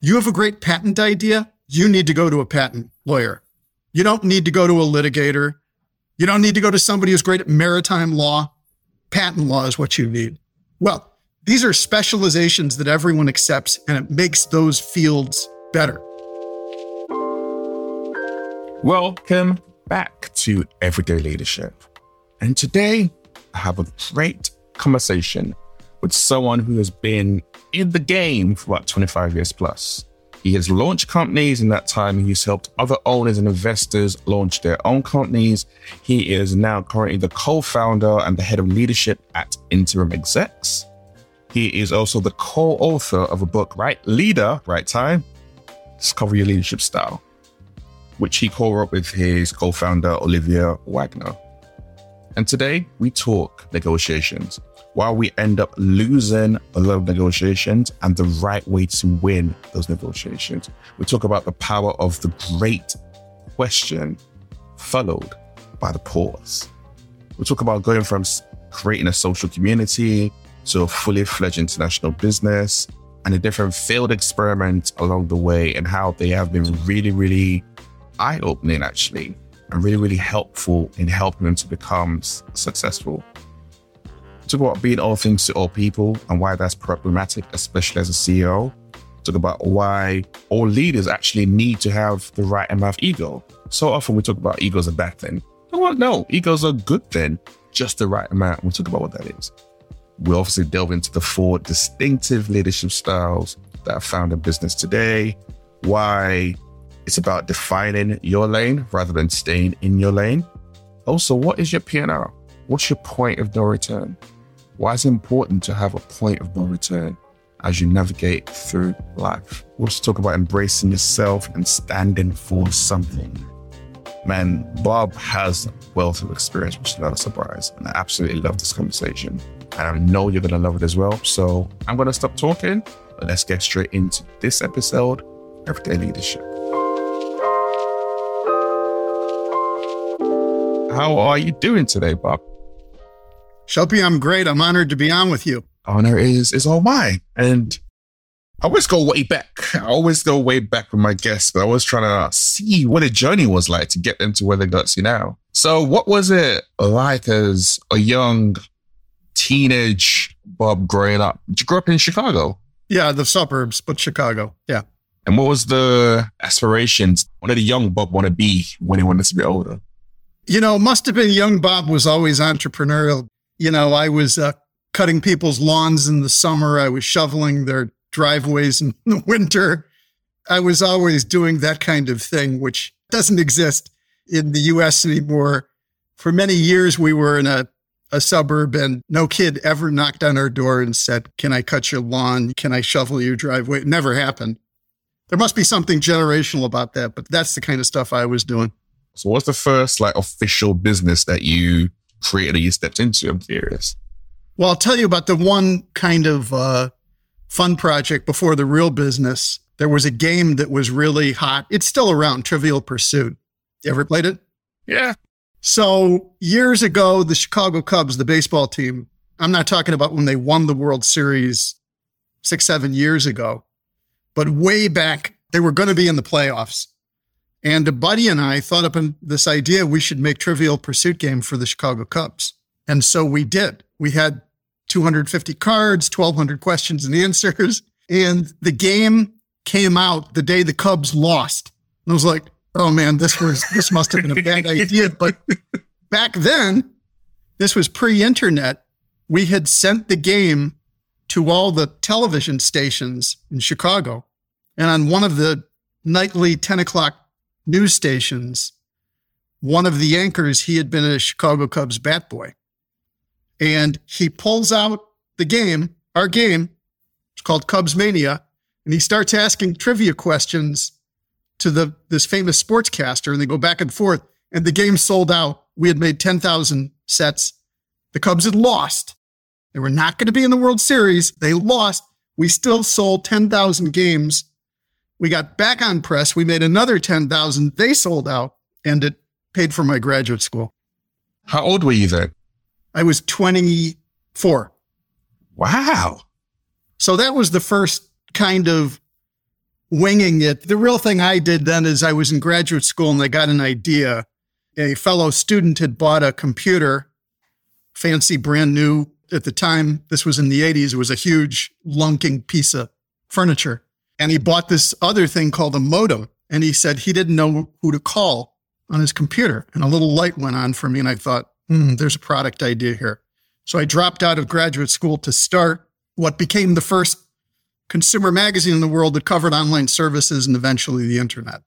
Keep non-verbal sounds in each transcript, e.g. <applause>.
You have a great patent idea. You need to go to a patent lawyer. You don't need to go to a litigator. You don't need to go to somebody who's great at maritime law. Patent law is what you need. Well, these are specializations that everyone accepts, and it makes those fields better. Welcome back to Everyday Leadership. And today I have a great conversation with someone who has been in the game for about 25 years plus. He has launched companies in that time. He's helped other owners and investors launch their own companies. He is now currently the co founder and the head of leadership at Interim Execs. He is also the co author of a book, Right Leader, Right Time Discover Your Leadership Style, which he co wrote with his co founder, Olivia Wagner. And today we talk negotiations while we end up losing a lot of negotiations and the right way to win those negotiations. We talk about the power of the great question followed by the pause. We talk about going from creating a social community to a fully fledged international business and the different failed experiments along the way and how they have been really, really eye opening actually and really, really helpful in helping them to become successful talk about being all things to all people and why that's problematic, especially as a CEO. Talk about why all leaders actually need to have the right amount of ego. So often we talk about egos a bad thing. Oh, well, no, egos are a good thing, just the right amount. We'll talk about what that is. We obviously delve into the four distinctive leadership styles that are found in business today, why it's about defining your lane rather than staying in your lane. Also, what is your P&R? What's your point of no return? Why is it important to have a point of no return as you navigate through life? We'll also talk about embracing yourself and standing for something. Man, Bob has a wealth of experience, which is not a surprise. And I absolutely love this conversation. And I know you're going to love it as well. So I'm going to stop talking. But let's get straight into this episode Everyday Leadership. How are you doing today, Bob? Shelby, I'm great. I'm honored to be on with you. Honor is is all mine. And I always go way back. I always go way back with my guests, but I was trying to see what the journey was like to get them to where they got to now. So what was it like as a young teenage Bob growing up? Did you grow up in Chicago? Yeah, the suburbs, but Chicago. Yeah. And what was the aspirations? What did a young Bob want to be when he wanted to be older? You know, must have been young Bob was always entrepreneurial you know, I was uh, cutting people's lawns in the summer. I was shoveling their driveways in <laughs> the winter. I was always doing that kind of thing, which doesn't exist in the US anymore. For many years, we were in a, a suburb and no kid ever knocked on our door and said, Can I cut your lawn? Can I shovel your driveway? It never happened. There must be something generational about that, but that's the kind of stuff I was doing. So, what's the first like official business that you creator you stepped into? I'm curious. Well, I'll tell you about the one kind of uh, fun project before the real business. There was a game that was really hot. It's still around, Trivial Pursuit. You ever played it? Yeah. So years ago, the Chicago Cubs, the baseball team, I'm not talking about when they won the World Series six, seven years ago, but way back, they were going to be in the playoffs. And a buddy and I thought up this idea we should make Trivial Pursuit game for the Chicago Cubs. And so we did. We had 250 cards, 1,200 questions and answers. <laughs> And the game came out the day the Cubs lost. And I was like, oh man, this was, this must have been a bad <laughs> idea. But back then, this was pre internet. We had sent the game to all the television stations in Chicago. And on one of the nightly 10 o'clock news stations, one of the anchors, he had been a Chicago Cubs bat boy. And he pulls out the game, our game, it's called Cubs Mania, and he starts asking trivia questions to the this famous sportscaster, and they go back and forth. And the game sold out. We had made 10,000 sets. The Cubs had lost. They were not going to be in the World Series. They lost. We still sold 10,000 games we got back on press. We made another 10,000. They sold out and it paid for my graduate school. How old were you then? I was 24. Wow. So that was the first kind of winging it. The real thing I did then is I was in graduate school and I got an idea. A fellow student had bought a computer, fancy, brand new. At the time, this was in the 80s, it was a huge, lunking piece of furniture. And he bought this other thing called a modem. And he said he didn't know who to call on his computer. And a little light went on for me. And I thought, hmm, there's a product idea here. So I dropped out of graduate school to start what became the first consumer magazine in the world that covered online services and eventually the internet.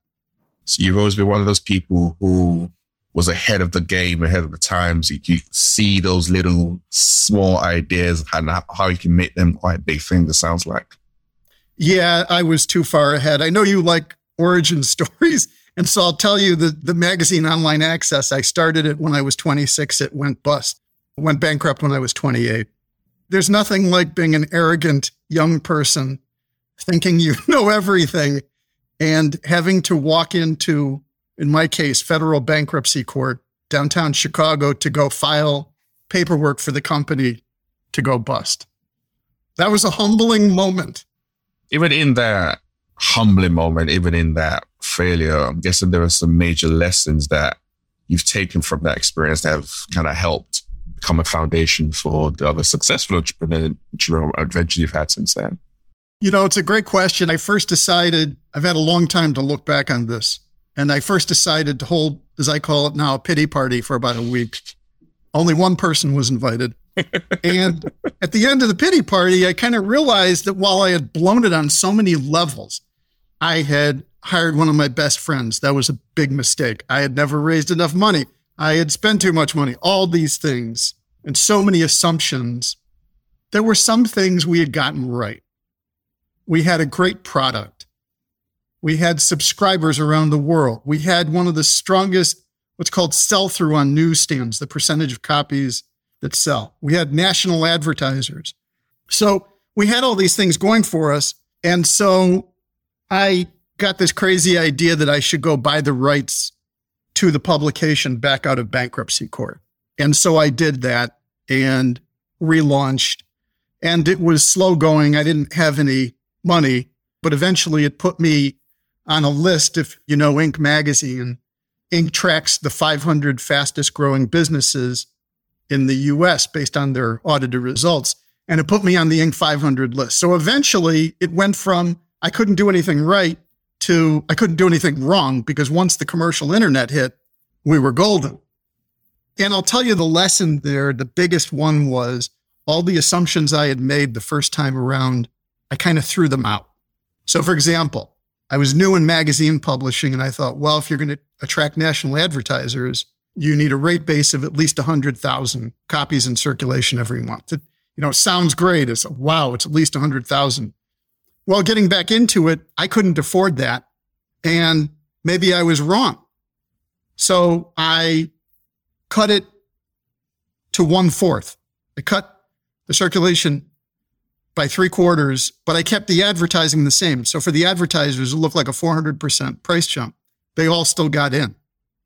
So you've always been one of those people who was ahead of the game, ahead of the times. You, you see those little small ideas and how you can make them quite big things, it sounds like. Yeah, I was too far ahead. I know you like origin <laughs> stories. And so I'll tell you the, the magazine Online Access, I started it when I was 26. It went bust, went bankrupt when I was 28. There's nothing like being an arrogant young person thinking you <laughs> know everything and having to walk into, in my case, federal bankruptcy court downtown Chicago to go file paperwork for the company to go bust. That was a humbling moment. Even in that humbling moment, even in that failure, I'm guessing there are some major lessons that you've taken from that experience that have kind of helped become a foundation for the other successful entrepreneurial adventures you've had since then? You know, it's a great question. I first decided, I've had a long time to look back on this. And I first decided to hold, as I call it now, a pity party for about a week. Only one person was invited. And at the end of the pity party, I kind of realized that while I had blown it on so many levels, I had hired one of my best friends. That was a big mistake. I had never raised enough money. I had spent too much money, all these things, and so many assumptions. There were some things we had gotten right. We had a great product. We had subscribers around the world. We had one of the strongest, what's called sell through on newsstands, the percentage of copies that sell. We had national advertisers. So we had all these things going for us. And so I got this crazy idea that I should go buy the rights to the publication back out of bankruptcy court. And so I did that and relaunched. And it was slow going. I didn't have any money, but eventually it put me on a list. If you know Inc. magazine, Inc. tracks the 500 fastest growing businesses in the US based on their audited results. And it put me on the Inc. 500 list. So eventually it went from I couldn't do anything right to I couldn't do anything wrong because once the commercial internet hit, we were golden. And I'll tell you the lesson there, the biggest one was all the assumptions I had made the first time around, I kind of threw them out. So, for example, I was new in magazine publishing and I thought, well, if you're going to attract national advertisers, you need a rate base of at least 100,000 copies in circulation every month. It, you know, it sounds great. It's wow, it's at least 100,000. Well, getting back into it, I couldn't afford that. And maybe I was wrong. So I cut it to one fourth. I cut the circulation by three quarters, but I kept the advertising the same. So for the advertisers, it looked like a 400% price jump. They all still got in.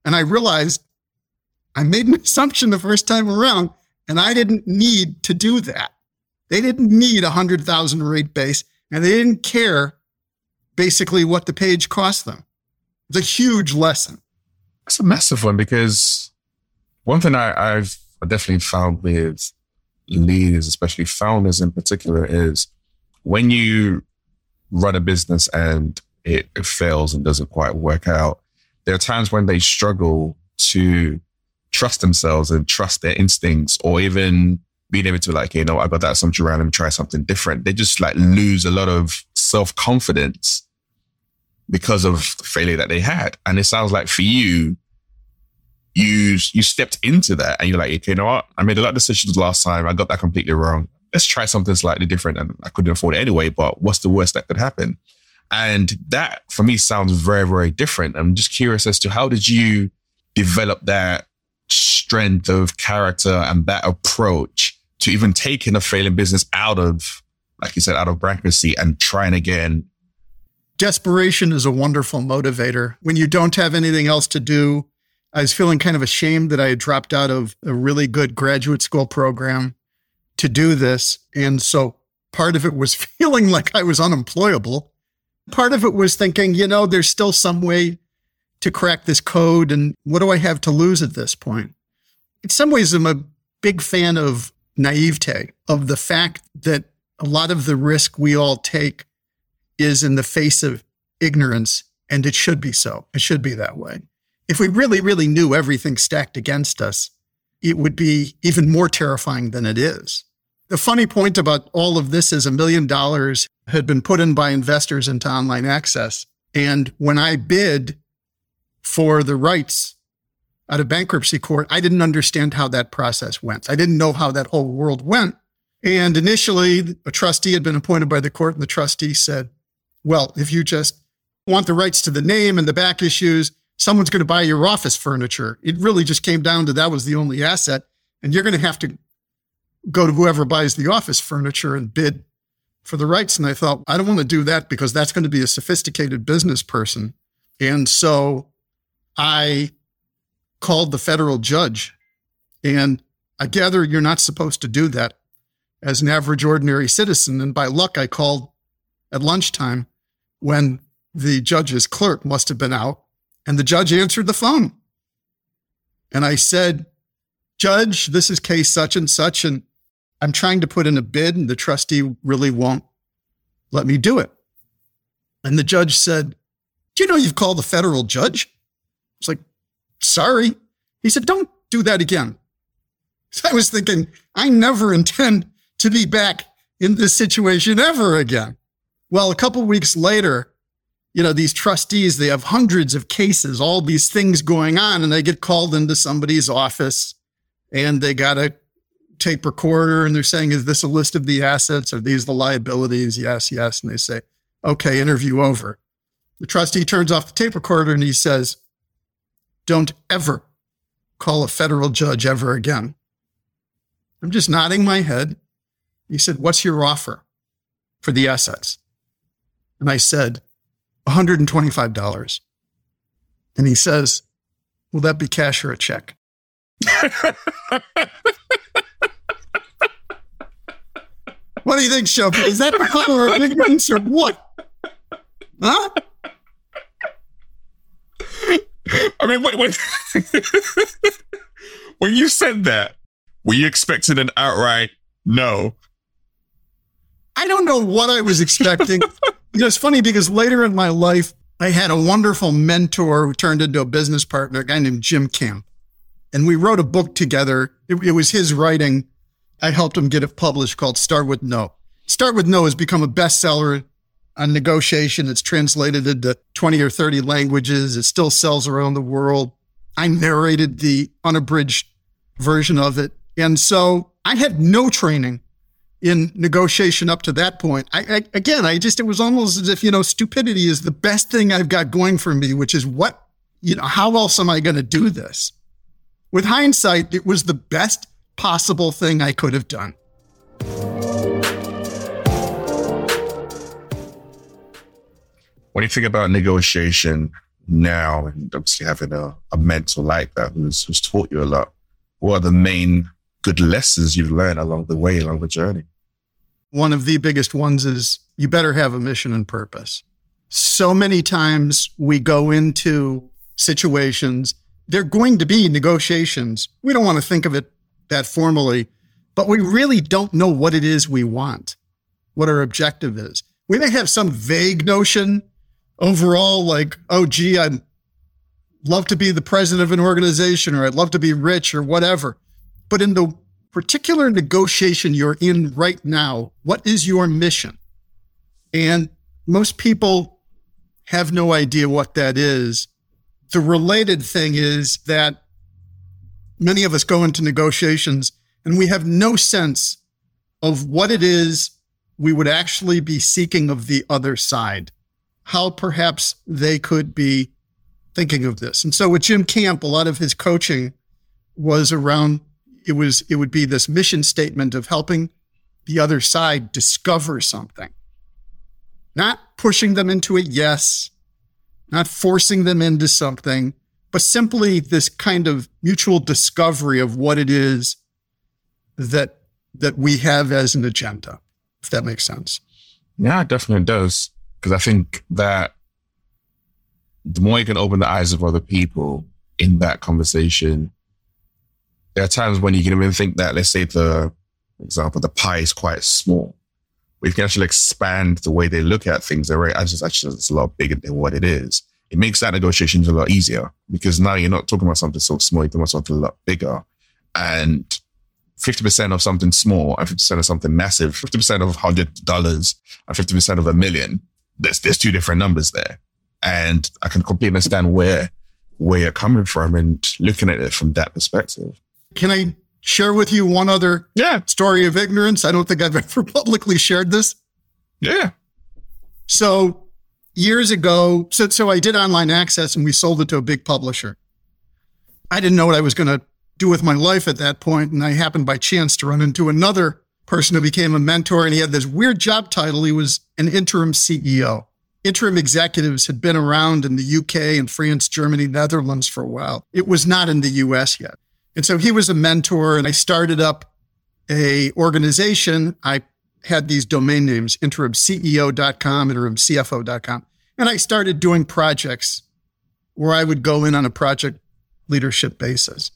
And I realized I made an <laughs> assumption the first time around, and I didn't need to do that. They didn't need a 100,000 rate base and they didn't care basically what the page cost them. It's a huge lesson. It's a massive one because one thing I, have definitely found with leaders, especially founders in particular, is when you run a business and it, it fails and doesn't quite work out, there are times when they struggle to trust themselves and trust their instincts or even being able to like, you know, I got that assumption around and try something different. They just like lose a lot of self confidence because of the failure that they had. And it sounds like for you, you you stepped into that and you're like, okay, you know what? I made a lot of decisions last time. I got that completely wrong. Let's try something slightly different. And I couldn't afford it anyway, but what's the worst that could happen? And that for me sounds very, very different. I'm just curious as to how did you develop that strength of character and that approach to even taking a failing business out of, like you said, out of bankruptcy and trying again. Desperation is a wonderful motivator. When you don't have anything else to do, I was feeling kind of ashamed that I had dropped out of a really good graduate school program to do this. And so part of it was <laughs> feeling like I was unemployable Part of it was thinking, you know, there's still some way to crack this code. And what do I have to lose at this point? In some ways, I'm a big fan of naivete, of the fact that a lot of the risk we all take is in the face of ignorance, and it should be so. It should be that way. If we really, really knew everything stacked against us, it would be even more terrifying than it is. The funny point about all of this is a million dollars had been put in by investors into online access. And when I bid for the rights out of bankruptcy court, I didn't understand how that process went. I didn't know how that whole world went. And initially, a trustee had been appointed by the court, and the trustee said, Well, if you just want the rights to the name and the back issues, someone's going to buy your office furniture. It really just came down to that was the only asset. And you're going to have to go to whoever buys the office furniture and bid for the rights. And I thought, I don't want to do that because that's going to be a sophisticated business person. And so I called the federal judge. And I gather you're not supposed to do that as an average ordinary citizen. And by luck, I called at lunchtime when the judge's clerk must have been out and the judge answered the phone. And I said, Judge, this is case such and such, and I'm trying to put in a bid, and the trustee really won't let me do it. And the judge said, Do you know you've called the federal judge? Sorry. He said, Don't do that again. So <laughs> I was thinking, I never intend to be back in this situation ever again. Well, a couple weeks later, you know, these trustees, they have hundreds of cases, all these things going on, and they get called into somebody's office and they got a tape recorder and they're saying, Is this a list of the assets? Are these the liabilities? Yes, yes. And they say, Okay, interview over. The trustee turns off the tape recorder and he says, Don't ever call a federal judge ever again. I'm just nodding my head. He said, What's your offer for the assets? And I said, $125. And he says, Will that be cash or a check? <laughs> what do you think, Shelby? Is that a of ignorance or what? Huh? I mean, wait, wait. <laughs> when you said that, were you expecting an outright no? I don't know what I was expecting. <laughs> you know, it's funny because later in my life, I had a wonderful mentor who turned into a business partner, a guy named Jim Camp. And we wrote a book together. It, it was his writing. I helped him get it published called Start with No. Start with No has become a bestseller on negotiation. It's translated into 20 or 30 languages. It still sells around the world. I narrated the unabridged version of it. And so I had no training in negotiation up to that point. I, I, again, I just, it was almost as if, you know, stupidity is the best thing I've got going for me, which is what, you know, how else am I going to do this? With hindsight, it was the best possible thing I could have done. When you think about negotiation now, and obviously having a, a mentor like that who's, who's taught you a lot, what are the main good lessons you've learned along the way, along the journey? One of the biggest ones is you better have a mission and purpose. So many times we go into situations, they're going to be negotiations. We don't want to think of it that formally, but we really don't know what it is we want, what our objective is. We may have some vague notion overall, like, oh, gee, I'd love to be the president of an organization or I'd love to be rich or whatever. But in the particular negotiation you're in right now, what is your mission? And most people have no idea what that is. The related thing is that many of us go into negotiations and we have no sense of what it is we would actually be seeking of the other side, how perhaps they could be thinking of this. And so with Jim Camp, a lot of his coaching was around it was it would be this mission statement of helping the other side discover something. Not pushing them into a yes not forcing them into something but simply this kind of mutual discovery of what it is that that we have as an agenda if that makes sense. Yeah it definitely does because I think that the more you can open the eyes of other people in that conversation, there are times when you can even think that, let's say the example, the pie is quite small. We can actually expand the way they look at things. They're right. Actually, actually, it's a lot bigger than what it is. It makes that negotiations a lot easier because now you're not talking about something so small, you're talking about something a lot bigger. And 50% of something small and 50% of something massive, 50% of $100 and 50% of a million, there's, there's two different numbers there. And I can completely understand where, where you're coming from and looking at it from that perspective. Can I share with you one other yeah. story of ignorance? I don't think I've <laughs> ever publicly shared this. Yeah. So years ago, so, so I did online access and we sold it to a big publisher. I didn't know what I was going to do with my life at that point, And I happened by chance to run into another person who became a mentor and he had this weird job title. He was an interim CEO. Interim executives had been around in the UK and France, Germany, Netherlands for a while. It was not in the US yet. And so he was a mentor and I started up a organization. I had these domain names, interimceo.com, interimcfo.com. And I started doing projects where I would go in on a project leadership basis.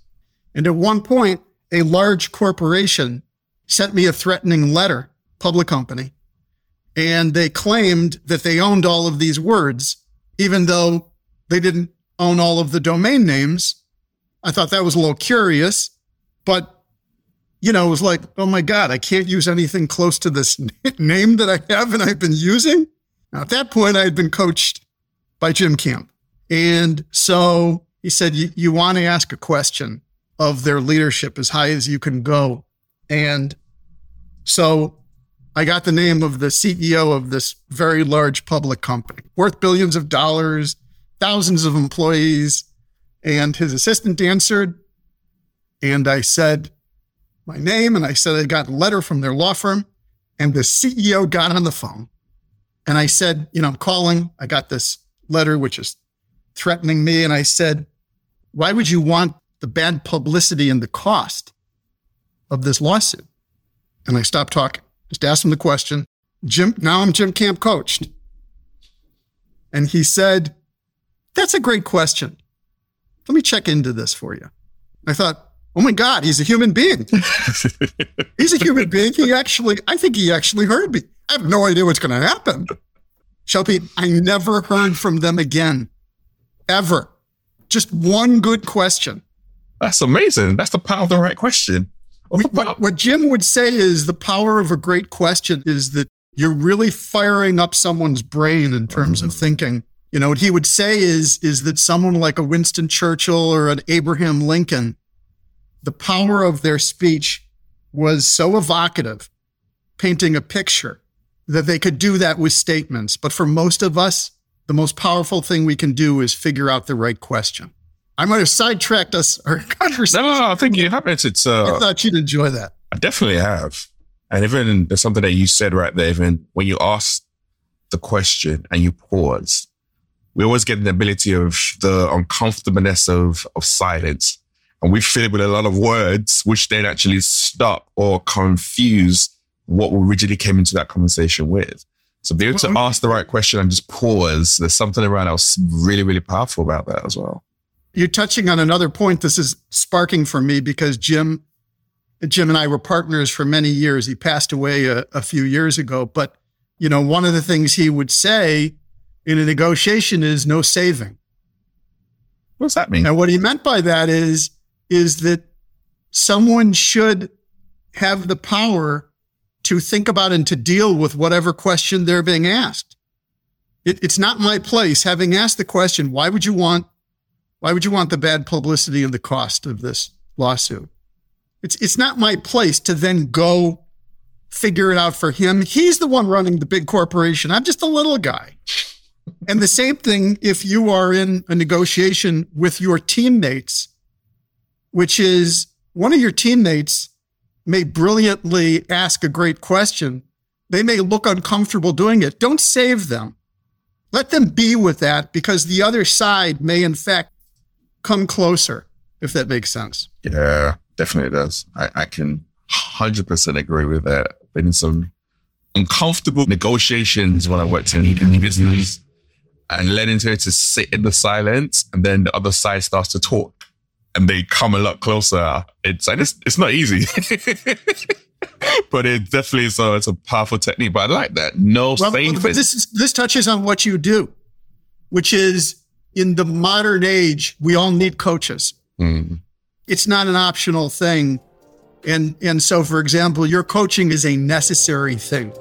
And at one point, a large corporation sent me a threatening letter, public company, and they claimed that they owned all of these words, even though they didn't own all of the domain names. I thought that was a little curious, but you know, it was like, oh my God, I can't use anything close to this <laughs> name that I have and I've been using. Now, at that point, I had been coached by Jim Camp. And so he said, you want to ask a question of their leadership as high as you can go. And so I got the name of the CEO of this very large public company, worth billions of dollars, thousands of employees. And his assistant answered. And I said my name and I said I got a letter from their law firm. And the CEO got on the phone. And I said, you know, I'm calling. I got this letter, which is threatening me. And I said, why would you want the bad publicity and the cost of this lawsuit? And I stopped talking, just asked him the question. Jim, now I'm Jim Camp coached. And he said, That's a great question. Let me check into this for you. I thought, Oh my God, he's a human being. <laughs> he's a human being. He actually, I think he actually heard me. I have no idea what's going to happen. Shelby, I never heard from them again, ever. Just one good question. That's amazing. That's the power of the right question. What, uh, what Jim would say is the power of a great question is that you're really firing up someone's brain in terms of mm-hmm. thinking. You know, what he would say is, is that someone like a Winston Churchill or an Abraham Lincoln, the power of their speech was so evocative, painting a picture that they could do that with statements. But for most of us, the most powerful thing we can do is figure out the right question. I might have sidetracked us our <laughs> conversation. No, no, no. I think you have. It's, it's uh, I thought you'd enjoy that. I definitely have. And even there's something that you said right there, even when you ask the question and you pause, we always get the ability of the uncomfortableness of, of silence. And we fill it with a lot of words, which then actually stop or confuse what we originally came into that conversation with. So be able to ask the right question and just pause. There's something around that was really, really powerful about that as well you're touching on another point. This is sparking for me because Jim, Jim and I were partners for many years. He passed away a, a few years ago, but you know, one of the things he would say in a negotiation is no saving. What's that mean? And what he meant by that is, is that someone should have the power to think about and to deal with whatever question they're being asked. It, it's not my place. Having asked the question, why would you want why would you want the bad publicity and the cost of this lawsuit? It's, it's not my place to then go figure it out for him. He's the one running the big corporation. I'm just a little guy. and the same thing if you are in a negotiation with your teammates, which is one of your teammates may brilliantly ask a great question. They may look uncomfortable doing it. Don't save them. Let them be with that because the other side may, in fact, come closer, if that makes sense. Yeah, definitely does. I, I can 100% agree with that. Been in some uncomfortable negotiations when I worked in, in business and led into it to sit in the silence and then the other side starts to talk and they come a lot closer. It's like, it's, it's not easy. <laughs> but it definitely is a, it's a powerful technique. But I like that. No well, But this is, this touches on what you do, which is in the modern age, we all need coaches. Mm. It's not an optional thing. And and so for example, your coaching is a necessary thing.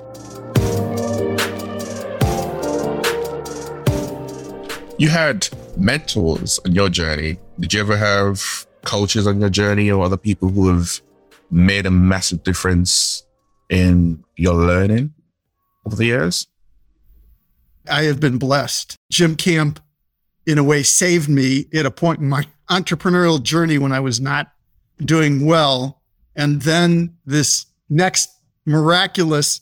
You had mentors on your journey. Did you ever have coaches on your journey or other people who have made a massive difference in your learning over the years? I have been blessed. Jim Camp, in a way, saved me at a point in my entrepreneurial journey when I was not doing well. And then this next miraculous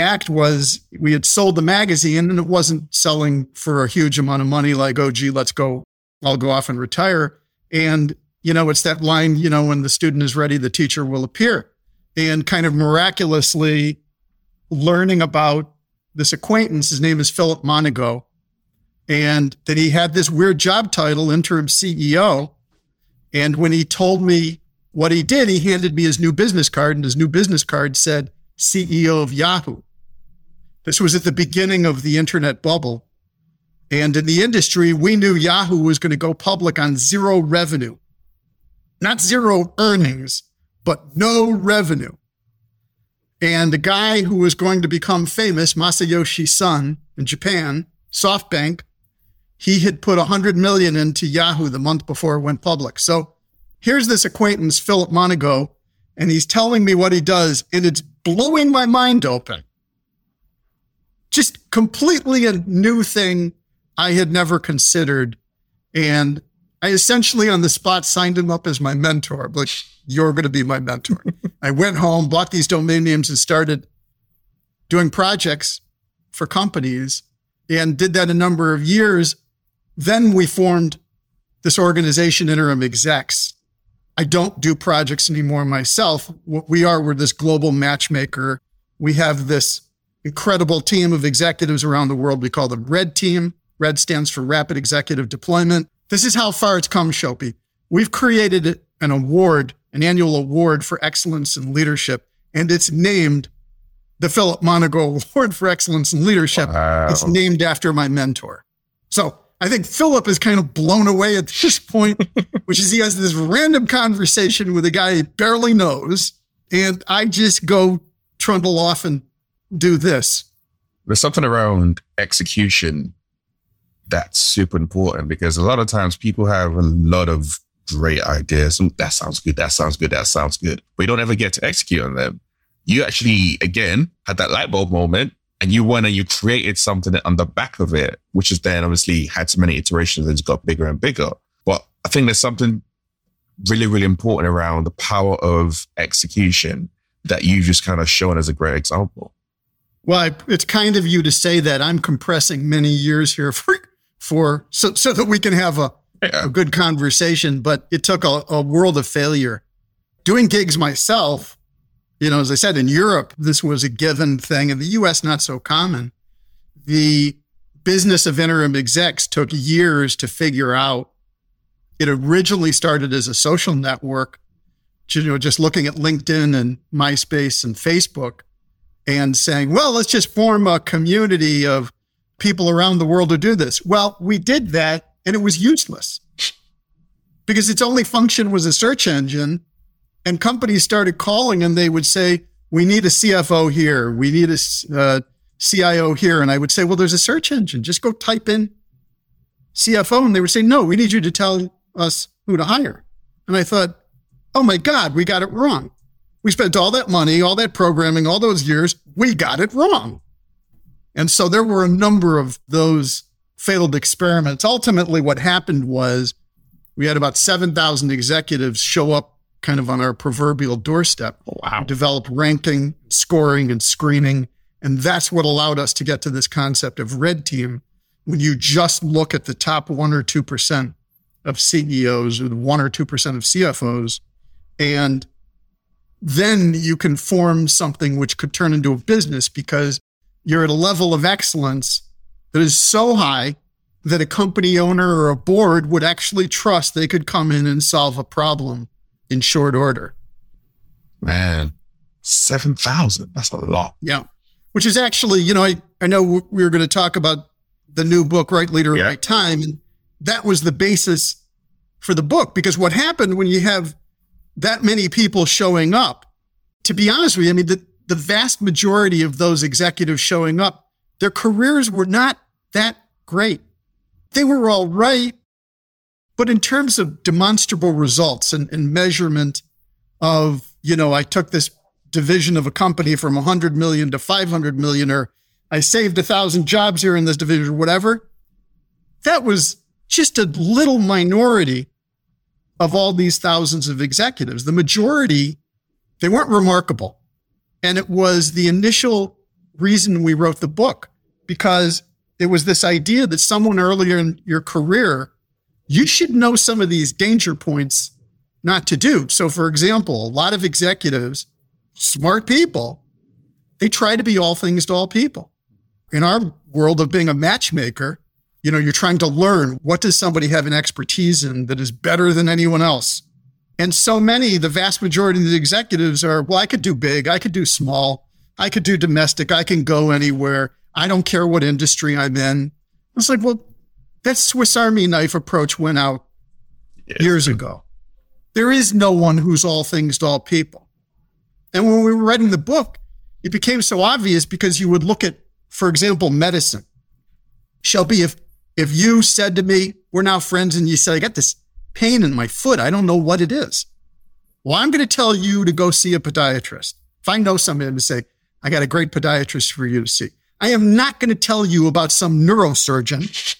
act was we had sold the magazine and it wasn't selling for a huge amount of money like, oh, gee, let's go, I'll go off and retire. And, you know, it's that line, you know, when the student is ready, the teacher will appear. And kind of miraculously learning about this acquaintance, his name is Philip Monago, and that he had this weird job title, interim CEO. And when he told me what he did, he handed me his new business card, and his new business card said CEO of Yahoo. This was at the beginning of the internet bubble. And in the industry, we knew Yahoo was going to go public on zero revenue, not zero earnings, but no revenue. And the guy who was going to become famous, Masayoshi Son in Japan, SoftBank, he had put 100 million into Yahoo the month before it went public. So here's this acquaintance, Philip Monago, and he's telling me what he does, and it's blowing my mind open just completely a new thing I had never considered. And I essentially on the spot signed him up as my mentor. Like, you're going to be my mentor. <laughs> I went home, bought these domain names, and started doing projects for companies and did that a number of years. Then we formed this organization, Interim Execs. I don't do projects anymore myself. What we are, we're this global matchmaker. We have this incredible team of executives around the world. We call them Red Team. Red stands for Rapid Executive Deployment. This is how far it's come, Shelby. We've created an award, an annual award for excellence in leadership, and it's named the Philip Monago <laughs> Award for Excellence in Leadership. Wow. It's named after my mentor. So I think Philip is kind of blown away at this point, <laughs> which is he has this random conversation with a guy he barely knows. And I just go trundle off and do this. There's something around execution that's super important because a lot of times people have a lot of great ideas. That sounds good. That sounds good. That sounds good. But you don't ever get to execute on them. You actually, again, had that light bulb moment and you went and you created something on the back of it, which is then obviously had so many iterations and it's got bigger and bigger. But I think there's something really, really important around the power of execution that you've just kind of shown as a great example. Well, I, it's kind of you to say that. I'm compressing many years here for, for so, so that we can have a, yeah. a good conversation. But it took a, a world of failure. Doing gigs myself, you know, as I said, in Europe, this was a given thing. In the US, not so common. The business of interim execs took years to figure out. It originally started as a social network, you know, just looking at LinkedIn and MySpace and Facebook and saying, well, let's just form a community of people around the world to do this. Well, we did that and it was useless because its only function was a search engine. And companies started calling and they would say, we need a CFO here. We need a uh, CIO here. And I would say, well, there's a search engine. Just go type in CFO. And they would say, no, we need you to tell us who to hire. And I thought, oh my God, we got it wrong. We spent all that money, all that programming, all those years. We got it wrong. And so there were a number of those failed experiments. Ultimately, what happened was we had about 7,000 executives show up kind of on our proverbial doorstep. Wow. Develop ranking, scoring, and screening. And that's what allowed us to get to this concept of red team. When you just look at the top one or 2% of CEOs or the one or 2% of CFOs, and then you can form something which could turn into a business because you're at a level of excellence that is so high that a company owner or a board would actually trust they could come in and solve a problem in short order. Man, 7,000. That's a lot. Yeah. Which is actually, you know, I, I know we were going to talk about the new book, Right Leader, yeah. Right Time. And that was the basis for the book because what happened when you have that many people showing up, to be honest with you, I mean, the, the vast majority of those executives showing up, their careers were not that great. They were all right. But in terms of demonstrable results and, and measurement of, you know, I took this division of a company from 100 million to 500 million, or I saved a thousand jobs here in this division, or whatever. That was just a little minority of all these thousands of executives. The majority, they weren't remarkable. And it was the initial reason we wrote the book because it was this idea that someone earlier in your career, you should know some of these danger points not to do. So, for example, a lot of executives, smart people, they try to be all things to all people. In our world of being a matchmaker, you know, you're trying to learn what does somebody have an expertise in that is better than anyone else. And so many, the vast majority of the executives are, well, I could do big, I could do small, I could do domestic, I can go anywhere. I don't care what industry I'm in. It's like, well, that Swiss Army knife approach went out yes. years ago. There is no one who's all things to all people. And when we were writing the book, it became so obvious because you would look at, for example, medicine. Shelby, if if you said to me, we're now friends, and you said, I got this pain in my foot, I don't know what it is. Well, I'm going to tell you to go see a podiatrist. If I know somebody to say, I got a great podiatrist for you to see. I am not going to tell you about some neurosurgeon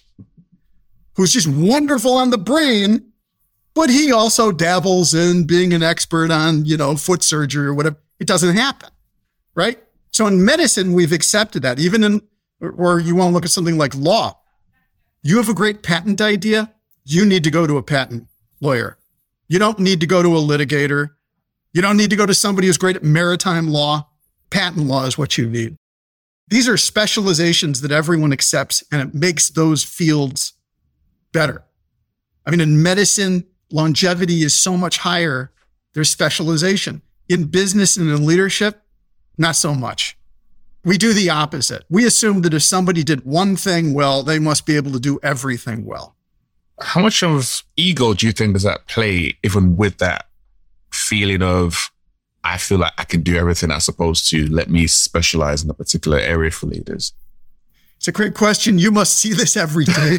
who's just wonderful on the brain, but he also dabbles in being an expert on, you know, foot surgery or whatever. It doesn't happen, right? So in medicine, we've accepted that. Even in, or you want to look at something like law. You have a great patent idea. You need to go to a patent lawyer. You don't need to go to a litigator. You don't need to go to somebody who's great at maritime law. Patent law is what you need. These are specializations that everyone accepts, and it makes those fields better. I mean, in medicine, longevity is so much higher. There's specialization. In business and in leadership, not so much. We do the opposite. We assume that if somebody did one thing well, they must be able to do everything well. How much of ego do you think does that play, even with that feeling of I feel like I can do everything as opposed to let me specialize in a particular area for leaders? It's a great question. You must see this every day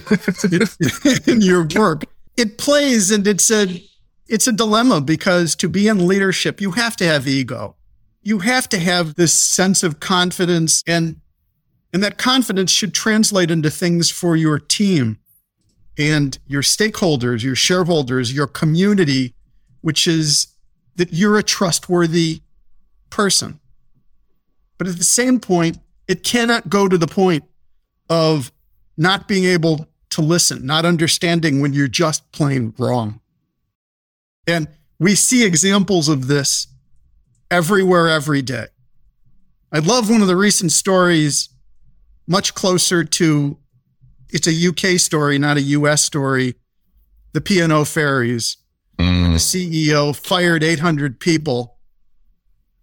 <laughs> in your work. It plays and it's a it's a dilemma because to be in leadership, you have to have ego. You have to have this sense of confidence and and that confidence should translate into things for your team and your stakeholders, your shareholders, your community, which is that you're a trustworthy person. But at the same point, it cannot go to the point of not being able to listen, not understanding when you're just plain wrong. And we see examples of this everywhere, every day. I love one of the recent stories, much closer to it's a UK story, not a US story. The P&O ferries. Mm. The CEO fired 800 people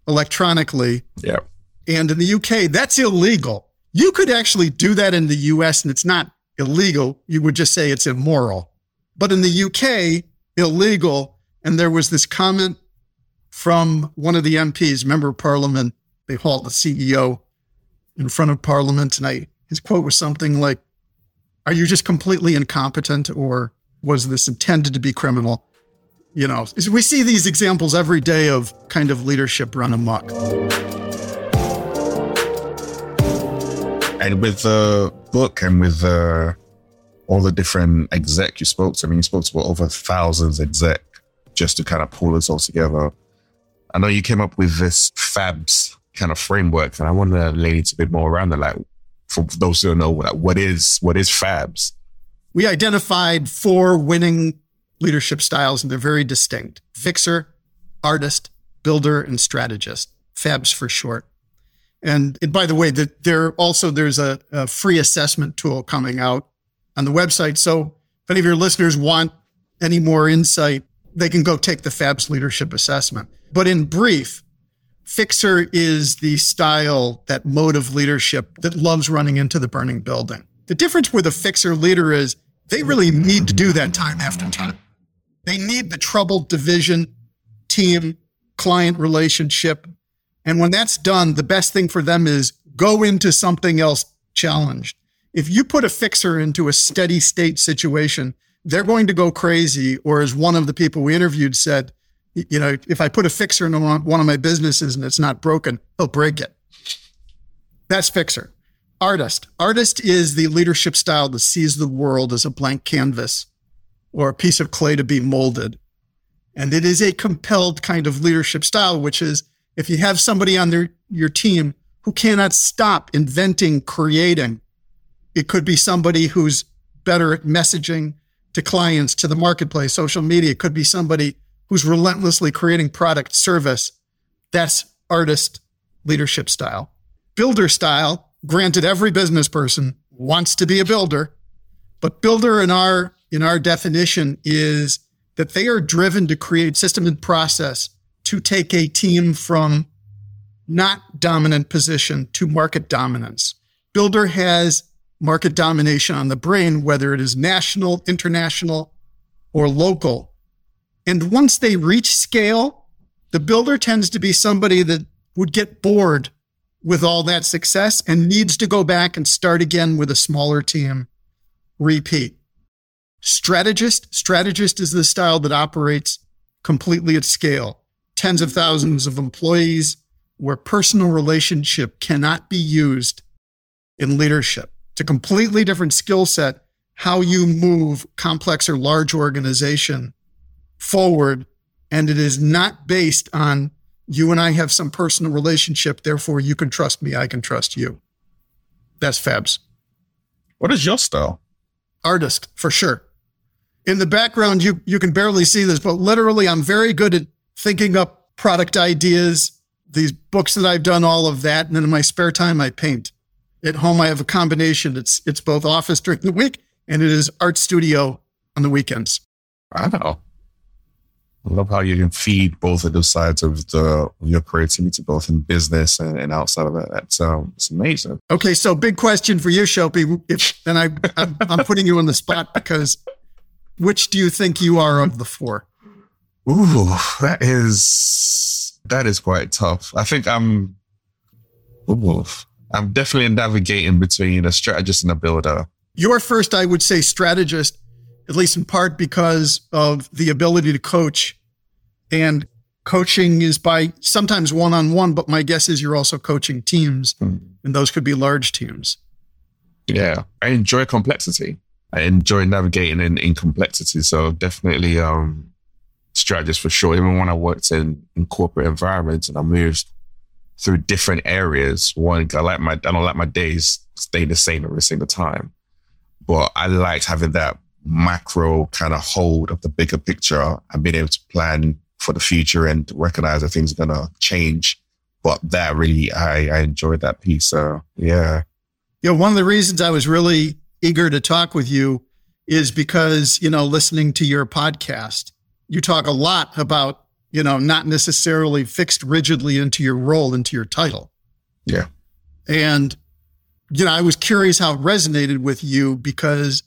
electronically. Yeah. And in the UK, that's illegal. You could actually do that in the US and it's not illegal. You would just say it's immoral. But in the UK, illegal. And there was this comment from one of the MPs, member of parliament. They halt the CEO in front of parliament. tonight. His quote was something like, Are you just completely incompetent or was this intended to be criminal? you know, we see these examples every day of kind of leadership run amok. And with the book and with uh, all the different exec you spoke to, I mean, you spoke to over thousands exec just to kind of pull this all together. I know you came up with this FABS kind of framework, and I want to lay it a bit more around that. Like, for those who don't know, like, what is what is FABS? We identified four winning leadership styles, and they're very distinct fixer, artist, builder and strategist, FABS for short. And, and by the way, that there also there's a, a free assessment tool coming out on the website. So if any of your listeners want any more insight, they can go take the FABS leadership assessment. But in brief, Fixer is the style, that mode of leadership that loves running into the burning building. The difference with a fixer leader is they really need to do that time after time. They need the troubled division, team, client relationship. And when that's done, the best thing for them is go into something else challenged. If you put a fixer into a steady state situation, they're going to go crazy. Or as one of the people we interviewed said, you know, if I put a fixer in one of my businesses and it's not broken, he'll break it. That's fixer. Artist. Artist is the leadership style that sees the world as a blank canvas or a piece of clay to be molded. And it is a compelled kind of leadership style, which is if you have somebody on their, your team who cannot stop inventing, creating, it could be somebody who's better at messaging to clients, to the marketplace, social media. It could be somebody who's relentlessly creating product service. That's artist leadership style. Builder style, granted, every business person wants to be a builder, but builder in our, in our definition is that they are driven to create system and process to take a team from not dominant position to market dominance. Builder has market domination on the brain, whether it is national, international, or local. And once they reach scale, the builder tends to be somebody that would get bored with all that success and needs to go back and start again with a smaller team. Repeat. Strategist. Strategist is the style that operates completely at scale. Tens of thousands of employees where personal relationship cannot be used in leadership. It's a completely different skill set, how you move complex or large organization forward. And it is not based on you and I have some personal relationship. Therefore, you can trust me. I can trust you. That's Fabs. What is your style? Artist, for sure. In the background, you, you can barely see this, but literally, I'm very good at thinking up product ideas, these books that I've done, all of that. And then in my spare time, I paint. At home, I have a combination. It's, it's both office <laughs> during the week and it is art studio on the weekends. Wow. I love how you can feed both of those sides of the your creativity, both in business and, and outside of it. That's um, it's amazing. Okay, so big question for you, Shelby. If, and I, I'm, I'm putting you on the spot because which do you think you are of the four? Ooh, that is that is quite tough. I think I'm. Ooh, I'm definitely navigating between a strategist and a builder. Your first, I would say, strategist at least in part because of the ability to coach. And coaching is by sometimes one on one, but my guess is you're also coaching teams, mm. and those could be large teams. Yeah, I enjoy complexity. I enjoy navigating in, in complexity. So definitely um strategist for sure. Even when I worked in, in corporate environments and I moved through different areas, one I like my I don't like my days stay the same every single time. But I liked having that macro kind of hold of the bigger picture and being able to plan for the future and recognize that things are to change. But that really, I, I enjoyed that piece. So yeah. You know, one of the reasons I was really eager to talk with you is because, you know, listening to your podcast, you talk a lot about, you know, not necessarily fixed rigidly into your role, into your title. Yeah. And, you know, I was curious how it resonated with you because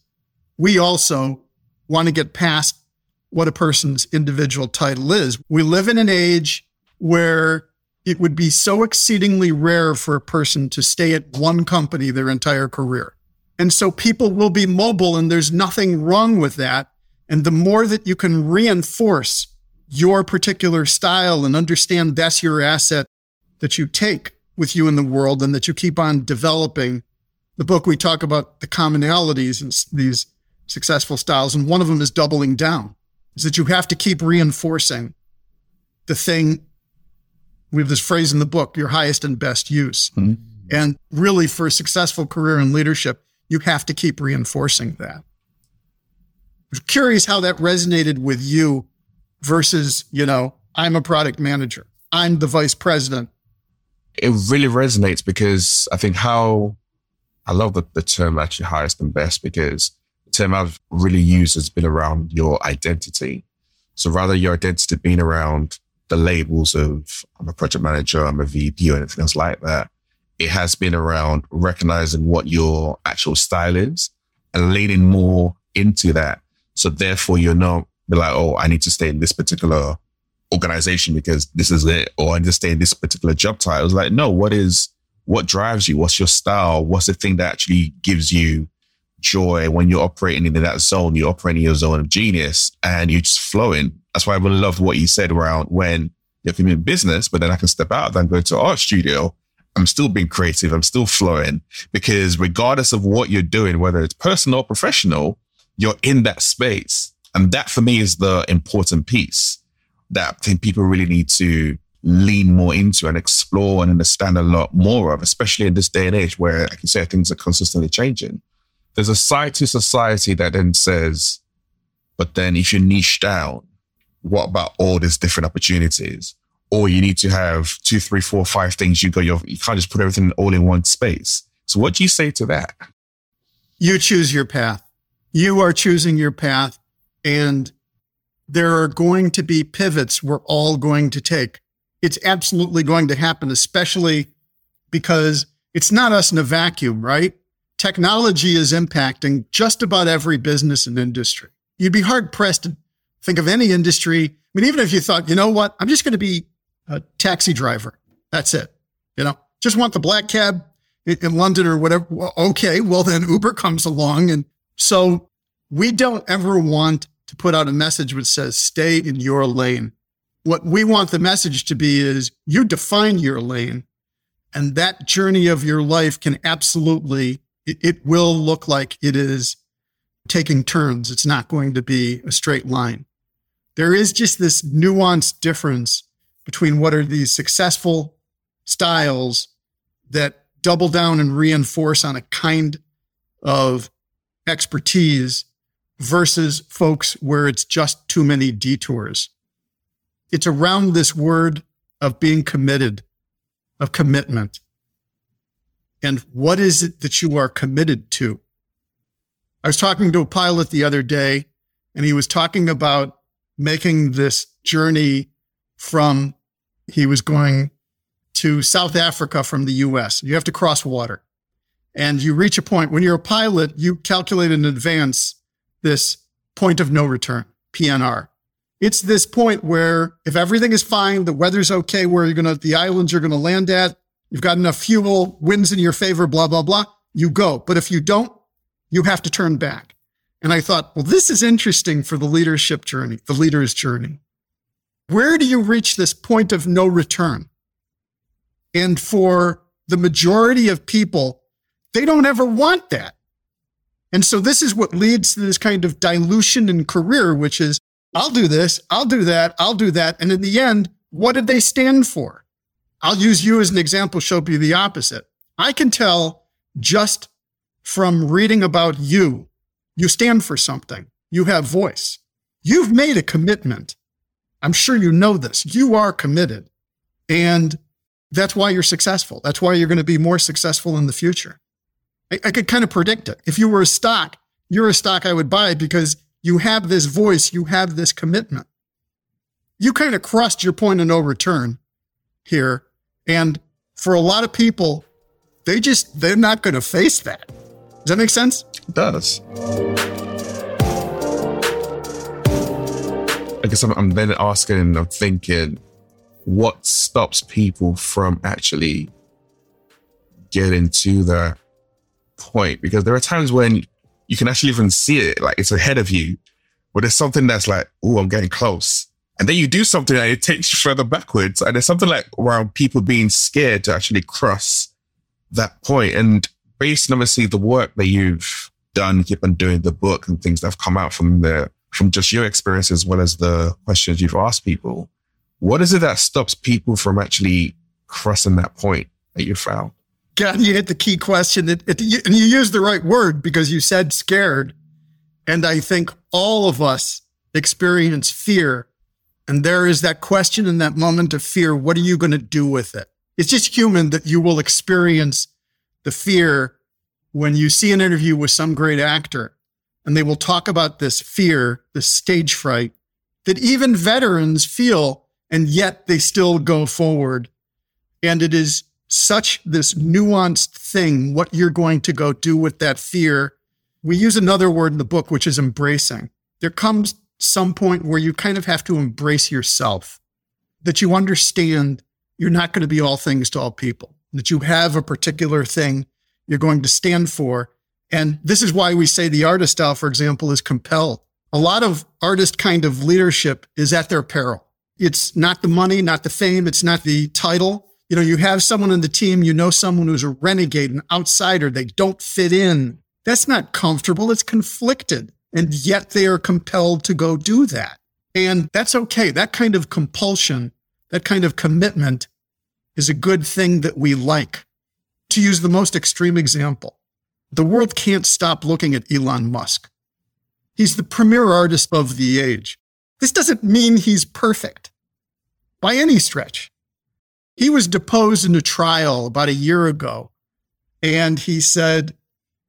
we also want to get past what a person's individual title is. We live in an age where it would be so exceedingly rare for a person to stay at one company their entire career. And so people will be mobile and there's nothing wrong with that. And the more that you can reinforce your particular style and understand that's your asset that you take with you in the world and that you keep on developing. The book we talk about the commonalities and these successful styles. And one of them is doubling down, is that you have to keep reinforcing the thing. We have this phrase in the book, your highest and best use. Mm-hmm. And really, for a successful career in leadership, you have to keep reinforcing that. Curious how that resonated with you versus, you know, I'm a product manager. I'm the vice president. It really resonates because I think how I love the, the term actually highest and best because the term I've really used has been around your identity. So rather your identity being around the labels of I'm a project manager, I'm a VP or anything else like that. It has been around recognizing what your actual style is and leaning more into that. So therefore you're not like, oh, I need to stay in this particular organization because this is it, or I need to stay in this particular job title. It's like, no, what is, what drives you? What's your style? What's the thing that actually gives you joy when you're operating in that zone? You're operating in your zone of genius and you're just flowing. That's why I really loved what you said around when I'm in business, but then I can step out and go to art studio. I'm still being creative. I'm still flowing because regardless of what you're doing, whether it's personal or professional, you're in that space. And that for me is the important piece that I think people really need to lean more into and explore and understand a lot more of, especially in this day and age where, like you say, things are consistently changing. There's a side to society that then says, but then if you niche down, what about all these different opportunities? Or you need to have two, three, four, five things you go, you can't just put everything all in one space. So what do you say to that? You choose your path. You are choosing your path and there are going to be pivots we're all going to take. It's absolutely going to happen, especially because it's not us in a vacuum, right? Technology is impacting just about every business and industry. You'd be hard pressed to think of any industry. I mean, even if you thought, you know what, I'm just going to be a taxi driver. That's it. You know, just want the black cab in London or whatever. Well, okay. Well, then Uber comes along. And so we don't ever want to put out a message which says, stay in your lane. What we want the message to be is you define your lane and that journey of your life can absolutely, it, it will look like it is taking turns. It's not going to be a straight line. There is just this nuanced difference between what are these successful styles that double down and reinforce on a kind of expertise versus folks where it's just too many detours. It's around this word of being committed, of commitment. And what is it that you are committed to? I was talking to a pilot the other day and he was talking about making this journey from, he was going to South Africa from the US. You have to cross water and you reach a point when you're a pilot, you calculate in advance this point of no return, PNR. It's this point where if everything is fine, the weather's okay, where you're going to, the islands you're going to land at, you've got enough fuel, winds in your favor, blah, blah, blah, you go. But if you don't, you have to turn back. And I thought, well, this is interesting for the leadership journey, the leader's journey. Where do you reach this point of no return? And for the majority of people, they don't ever want that. And so this is what leads to this kind of dilution in career, which is I'll do this, I'll do that, I'll do that. And in the end, what did they stand for? I'll use you as an example, show you the opposite. I can tell just from reading about you, you stand for something. You have voice. You've made a commitment. I'm sure you know this. You are committed. And that's why you're successful. That's why you're going to be more successful in the future. I, I could kind of predict it. If you were a stock, you're a stock I would buy because you have this voice, you have this commitment. You kind of crossed your point of no return here. And for a lot of people, they just, they're not going to face that. Does that make sense? It does. I guess I'm, I'm then asking, and I'm thinking, what stops people from actually getting to the point because there are times when you can actually even see it, like it's ahead of you, but there's something that's like, oh, I'm getting close. And then you do something and it takes you further backwards. And there's something like around people being scared to actually cross that point. And based on obviously the work that you've done, keep on doing the book and things that have come out from the, from just your experience as well as the questions you've asked people, what is it that stops people from actually crossing that point that you found? God, you hit the key question. You, and you used the right word because you said scared. And I think all of us experience fear And there is that question in that moment of fear. What are you going to do with it? It's just human that you will experience the fear when you see an interview with some great actor and they will talk about this fear, this stage fright that even veterans feel, and yet they still go forward. And it is such this nuanced thing, what you're going to go do with that fear. We use another word in the book, which is embracing. There comes some point where you kind of have to embrace yourself, that you understand you're not going to be all things to all people, that you have a particular thing you're going to stand for. And this is why we say the artist style, for example, is compelled. A lot of artist kind of leadership is at their peril. It's not the money, not the fame. It's not the title. You know, you have someone in the team, you know, someone who's a renegade, an outsider. They don't fit in. That's not comfortable. It's conflicted. And yet they are compelled to go do that. And that's okay. That kind of compulsion, that kind of commitment is a good thing that we like. To use the most extreme example, the world can't stop looking at Elon Musk. He's the premier artist of the age. This doesn't mean he's perfect by any stretch. He was deposed in a trial about a year ago, and he said,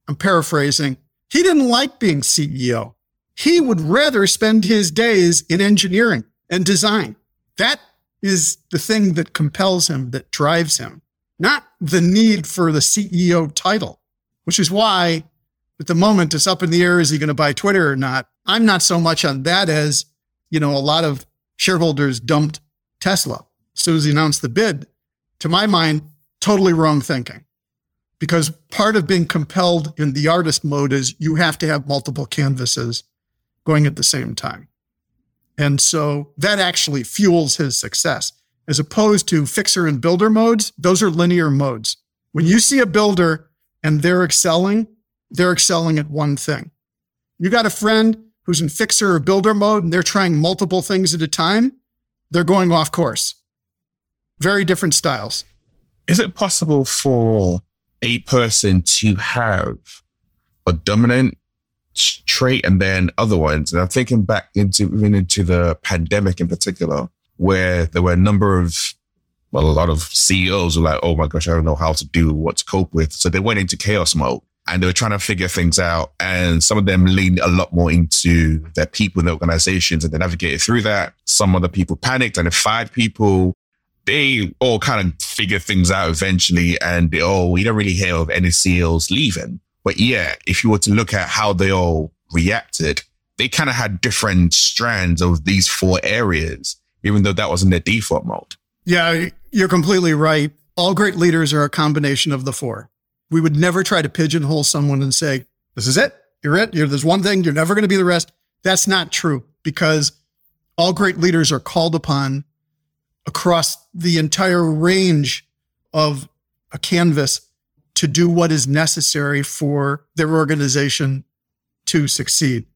I'm paraphrasing, he didn't like being CEO. He would rather spend his days in engineering and design. That is the thing that compels him, that drives him, not the need for the CEO title, which is why at the moment it's up in the air. Is he going to buy Twitter or not? I'm not so much on that as, you know, a lot of shareholders dumped Tesla as soon as he announced the bid. To my mind, totally wrong thinking because part of being compelled in the artist mode is you have to have multiple canvases going at the same time. And so that actually fuels his success as opposed to fixer and builder modes. Those are linear modes. When you see a builder and they're excelling, they're excelling at one thing. You got a friend who's in fixer or builder mode and they're trying multiple things at a time, they're going off course. Very different styles. Is it possible for a person to have a dominant trait and then other ones. And I'm thinking back into even into the pandemic in particular, where there were a number of well, a lot of CEOs were like, oh my gosh, I don't know how to do what to cope with. So they went into chaos mode and they were trying to figure things out. And some of them leaned a lot more into their people and their organizations and they navigated through that. Some other people panicked and they fired people they all kind of figure things out eventually and they, oh, we don't really hear of any CEOs leaving. But yeah, if you were to look at how they all reacted, they kind of had different strands of these four areas, even though that wasn't their default mode. Yeah, you're completely right. All great leaders are a combination of the four. We would never try to pigeonhole someone and say, this is it. You're it. You're, there's one thing. You're never going to be the rest. That's not true because all great leaders are called upon across the entire range of a canvas to do what is necessary for their organization to succeed.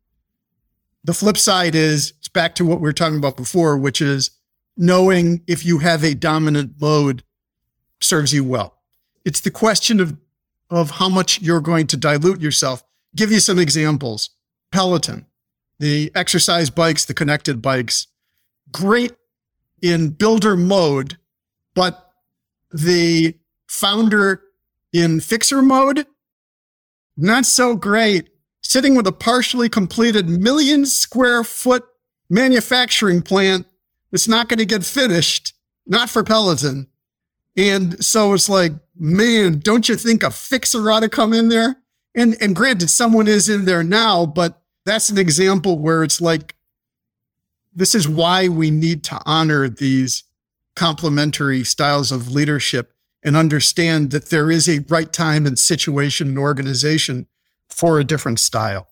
The flip side is it's back to what we were talking about before, which is knowing if you have a dominant mode serves you well. It's the question of, of how much you're going to dilute yourself. Give you some examples. Peloton, the exercise bikes, the connected bikes, great in builder mode, but the founder in fixer mode, not so great. Sitting with a partially completed million square foot manufacturing plant that's not going to get finished, not for Peloton. And so it's like, man, don't you think a fixer ought to come in there? And, and granted, someone is in there now, but that's an example where it's like this is why we need to honor these complementary styles of leadership and understand that there is a right time and situation and organization for a different style.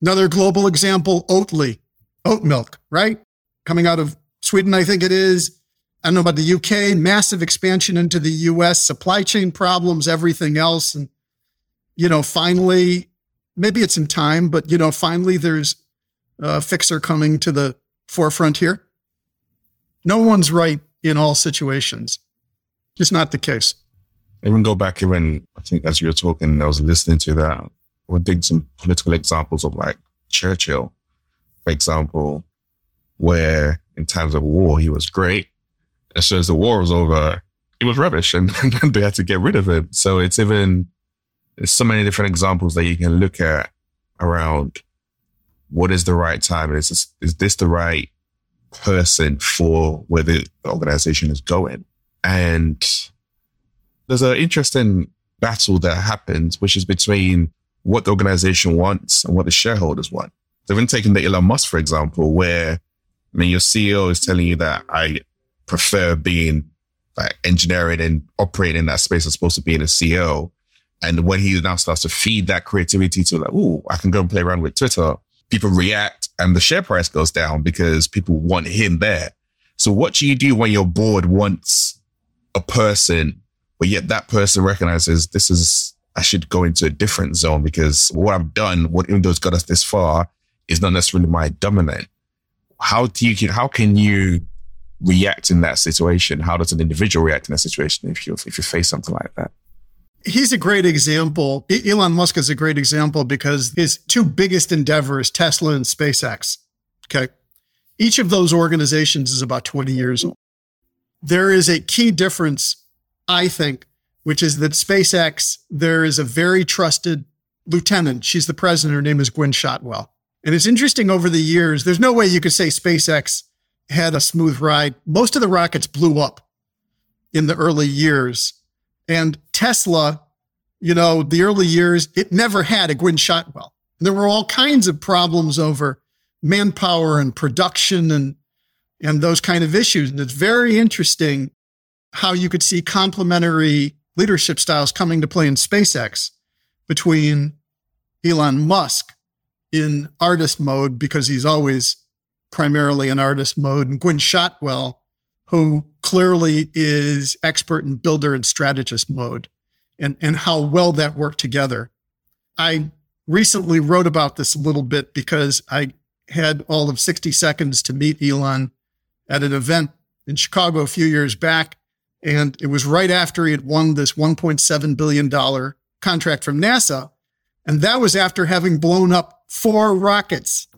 Another global example, Oatly, oat milk, right? Coming out of Sweden, I think it is. I don't know about the UK, massive expansion into the US, supply chain problems, everything else. And, you know, finally, maybe it's in time, but, you know, finally there's a fixer coming to the forefront here. No one's right in all situations. Just not the case. Even go back even, I think as you were talking, I was listening to that. We'll dig some political examples of like Churchill, for example. where in times of war, he was great. As soon as the war was over, he was rubbish and, <laughs> and they had to get rid of him. So it's even, there's so many different examples that you can look at around what is the right time? And Is this, is this the right person for where the organization is going? And there's an interesting battle that happens, which is between what the organization wants and what the shareholders want. So even taking the Elon Musk, for example, where I mean, your CEO is telling you that I prefer being like engineering and operating in that space as opposed to being a CEO. And when he now starts to feed that creativity to like, oh, I can go and play around with Twitter, people react and the share price goes down because people want him there. So what do you do when your board wants a person, but yet that person recognizes this is, I should go into a different zone because what I've done, what even though it's got us this far, is not necessarily my dominant. How do you, how can you react in that situation? How does an individual react in that situation if you, if you face something like that? He's a great example. Elon Musk is a great example because his two biggest endeavors, Tesla and SpaceX. Okay. Each of those organizations is about 20 years old. There is a key difference, I think, which is that SpaceX, there is a very trusted lieutenant. She's the president. Her name is Gwynne Shotwell. And it's interesting over the years, there's no way you could say SpaceX had a smooth ride. Most of the rockets blew up in the early years. And Tesla, you know, the early years, it never had a Gwynne Shotwell. There were all kinds of problems over manpower and production and and those kind of issues. And it's very interesting how you could see complementary leadership styles coming to play in SpaceX between Elon Musk in artist mode because he's always primarily in artist mode and Gwynne Shotwell, who clearly is expert in builder and strategist mode and, and how well that worked together. I recently wrote about this a little bit because I had all of 60 seconds to meet Elon at an event in Chicago a few years back. And it was right after he had won this $1.7 billion contract from NASA. And that was after having blown up four rockets.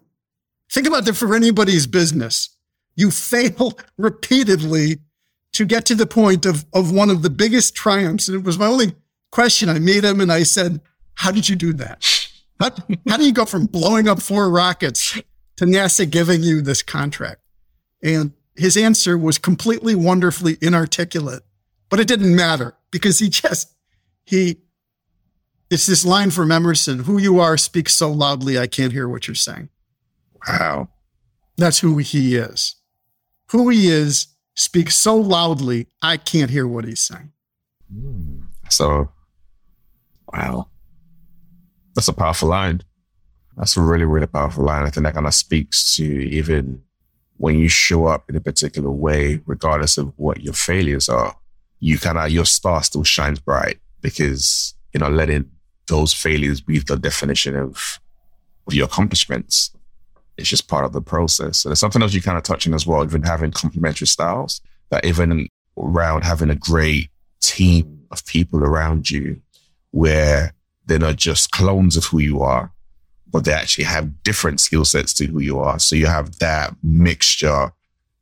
Think about that for anybody's business. You fail <laughs> repeatedly to get to the point of, of one of the biggest triumphs. And it was my only question. I met him and I said, How did you do that? How, how do you go from blowing up four rockets to NASA giving you this contract? And his answer was completely wonderfully inarticulate, but it didn't matter because he just, he, it's this line from Emerson who you are speaks so loudly, I can't hear what you're saying. Wow. That's who he is. Who he is speaks so loudly, I can't hear what he's saying. Hmm. So, wow. That's a powerful line. That's a really, really powerful line. I think that kind of speaks to even when you show up in a particular way, regardless of what your failures are, you kind of, your star still shines bright because, you know, letting those failures be the definition of, of your accomplishments. It's just part of the process. And there's something else you kind of touching as well, even having complementary styles, that even around having a great team of people around you where they're not just clones of who you are, but they actually have different skill sets to who you are. So you have that mixture,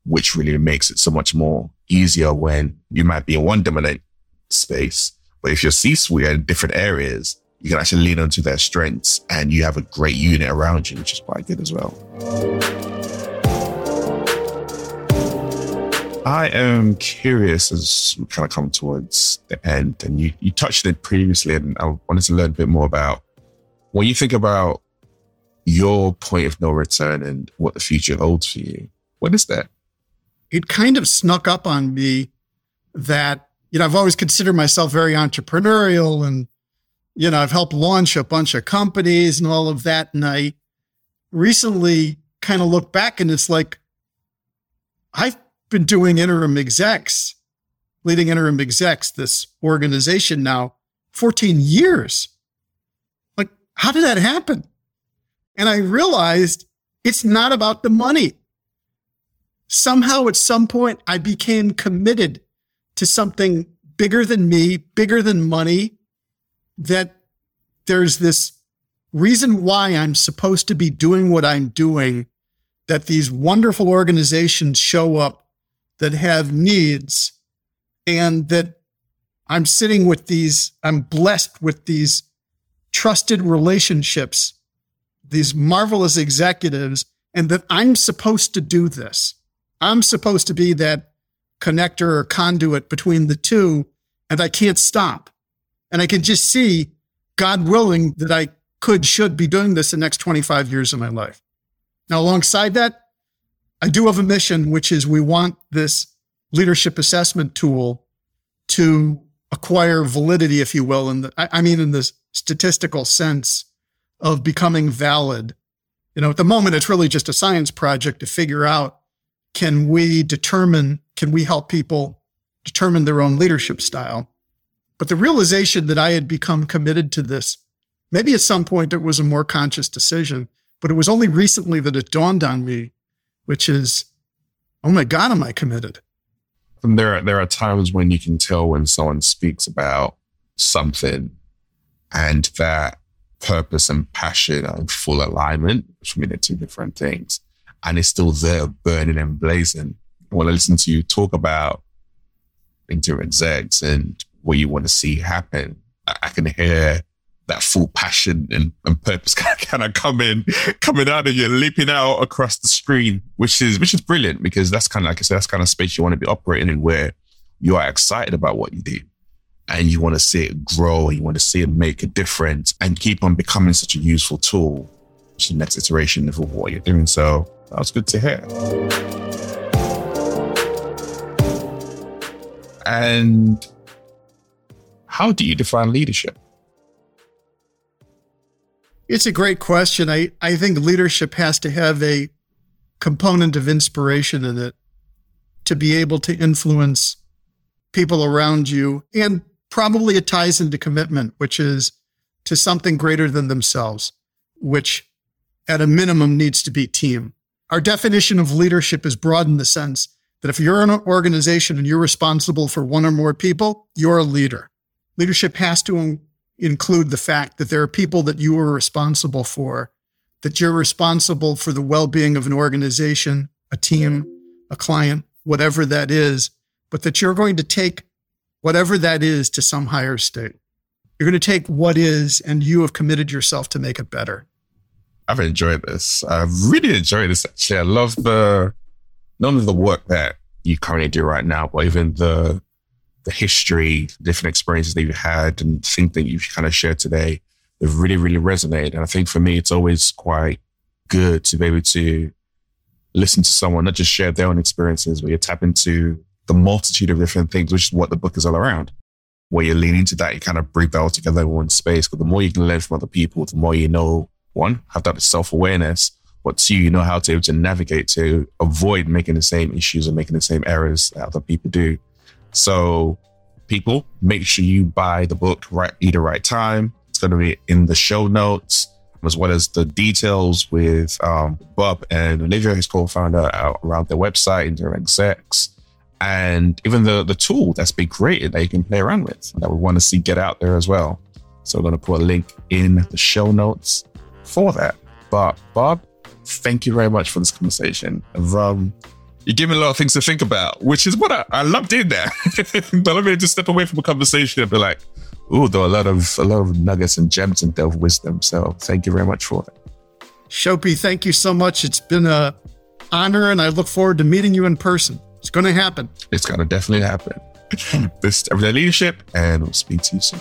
which really makes it so much more easier when you might be in one dominant space. But if you're C-suite in different areas, you can actually lean onto their strengths and you have a great unit around you, which is quite good as well. I am curious as we kind of come towards the end, and you, you touched it previously, and I wanted to learn a bit more about when you think about your point of no return and what the future holds for you. What is that? It kind of snuck up on me that, you know, I've always considered myself very entrepreneurial and, you know, I've helped launch a bunch of companies and all of that. And I recently kind of look back and it's like, I've been doing InterimExecs, leading InterimExecs, this organization now 14 years. Like, how did that happen? And I realized it's not about the money. Somehow at some point, I became committed to something bigger than me, bigger than money, that there's this reason why I'm supposed to be doing what I'm doing that these wonderful organizations show up that have needs and that I'm sitting with these, I'm blessed with these trusted relationships, these marvelous executives, and that I'm supposed to do this. I'm supposed to be that connector or conduit between the two, and I can't stop. And I can just see, God willing, that I could, should be doing this the next 25 years of my life. Now, alongside that, I do have a mission, which is we want this leadership assessment tool to acquire validity, if you will, in the, I mean, in the statistical sense of becoming valid. You know, at the moment, it's really just a science project to figure out can we determine, can we help people determine their own leadership style? But the realization that I had become committed to this, maybe at some point it was a more conscious decision, but it was only recently that it dawned on me, which is, oh my God, am I committed? And there, there are times when you can tell when someone speaks about something and that purpose and passion and full alignment, which mean they're two different things. And it's still there burning and blazing. When I listen to you talk about execs and what you want to see happen, I can hear that full passion and, and purpose <laughs> kind of coming coming out of you, leaping out across the screen, which is which is brilliant because that's kind of like I said, that's kind of space you want to be operating in where you are excited about what you do and you want to see it grow, you want to see it make a difference and keep on becoming such a useful tool to the next iteration of what you're doing. So that was good to hear. And how do you define leadership? It's a great question. I, I think leadership has to have a component of inspiration in it to be able to influence people around you. And probably it ties into commitment, which is to something greater than themselves, which at a minimum needs to be team. Our definition of leadership is broad in the sense that if you're an organization and you're responsible for one or more people, you're a leader. Leadership has to include the fact that there are people that you are responsible for, that you're responsible for the well being of an organization, a team, a client, whatever that is, but that you're going to take whatever that is to some higher state. You're going to take what is and you have committed yourself to make it better. I've enjoyed this. I've really enjoyed this actually. I love the none of the work that you currently do right now, but even the the history, different experiences that you've had and things that you've kind of shared today have really, really resonated. And I think for me, it's always quite good to be able to listen to someone, not just share their own experiences, but you tap into the multitude of different things, which is what the book is all around. Where you lean into that, you kind of bring that all together in one space. Because the more you can learn from other people, the more you know, one, have that self awareness, but two, you know how to able to navigate to avoid making the same issues or making the same errors that other people do. So, people, make sure you buy the book right either right time. It's going to be in the show notes as well as the details with um, Bob and Olivia, his co-founder, around their website their execs, and even the the tool that's been created that you can play around with that we want to see get out there as well. So we're going to put a link in the show notes for that. But Bob, thank you very much for this conversation. Um, you give me a lot of things to think about, which is what I, I loved in there. <laughs> but I'm going to step away from a conversation and be like, oh, there are a lot of a lot of nuggets and gems and delve wisdom. So thank you very much for it. Shelby, thank you so much. It's been a honor, and I look forward to meeting you in person. It's going to happen. It's going to definitely happen. <laughs> this everyday leadership, and we'll speak to you soon.